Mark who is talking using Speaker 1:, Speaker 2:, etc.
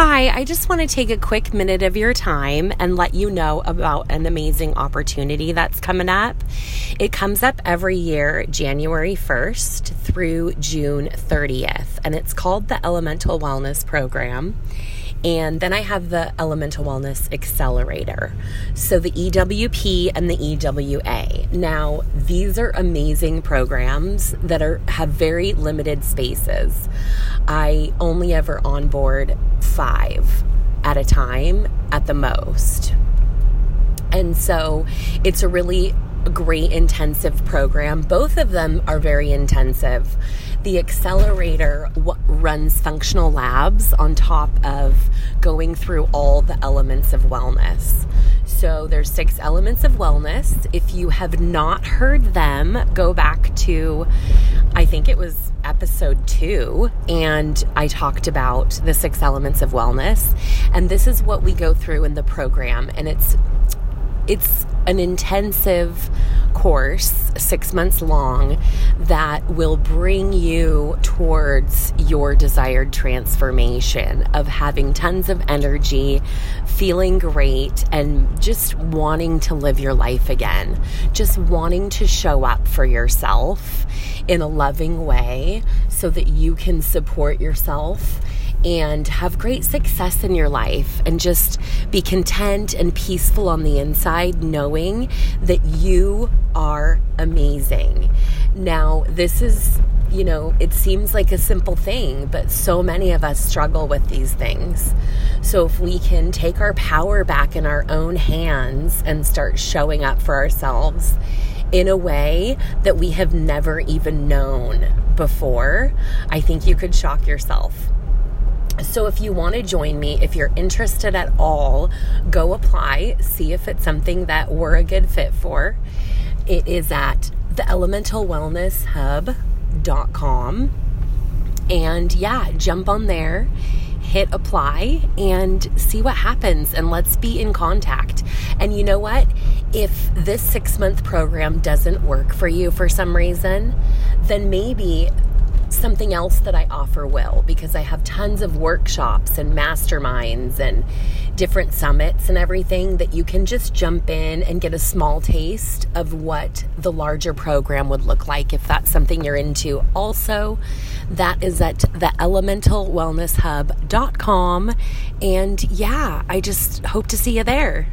Speaker 1: Hi, I just want to take a quick minute of your time and let you know about an amazing opportunity that's coming up. It comes up every year, January 1st through June 30th, and it's called the Elemental Wellness Program. And then I have the Elemental Wellness Accelerator. So the EWP and the EWA. Now, these are amazing programs that are have very limited spaces. I only ever onboard five at a time at the most. And so it's a really great intensive program. Both of them are very intensive. The accelerator w- runs functional labs on top of going through all the elements of wellness. So there's six elements of wellness. If you have not heard them, go back to I think it was episode 2 and I talked about the six elements of wellness and this is what we go through in the program and it's it's an intensive course, six months long, that will bring you towards your desired transformation of having tons of energy, feeling great, and just wanting to live your life again. Just wanting to show up for yourself in a loving way so that you can support yourself and have great success in your life and just be content and peaceful on the inside, knowing that you are amazing. Now, this is, you know, it seems like a simple thing, but so many of us struggle with these things. So, if we can take our power back in our own hands and start showing up for ourselves in a way that we have never even known before, I think you could shock yourself. So, if you want to join me, if you're interested at all, go apply, see if it's something that we're a good fit for. It is at theelementalwellnesshub.com. And yeah, jump on there, hit apply, and see what happens. And let's be in contact. And you know what? If this six month program doesn't work for you for some reason, then maybe something else that I offer will because I have tons of workshops and masterminds and different summits and everything that you can just jump in and get a small taste of what the larger program would look like if that's something you're into. Also, that is at the elementalwellnesshub.com. And yeah, I just hope to see you there.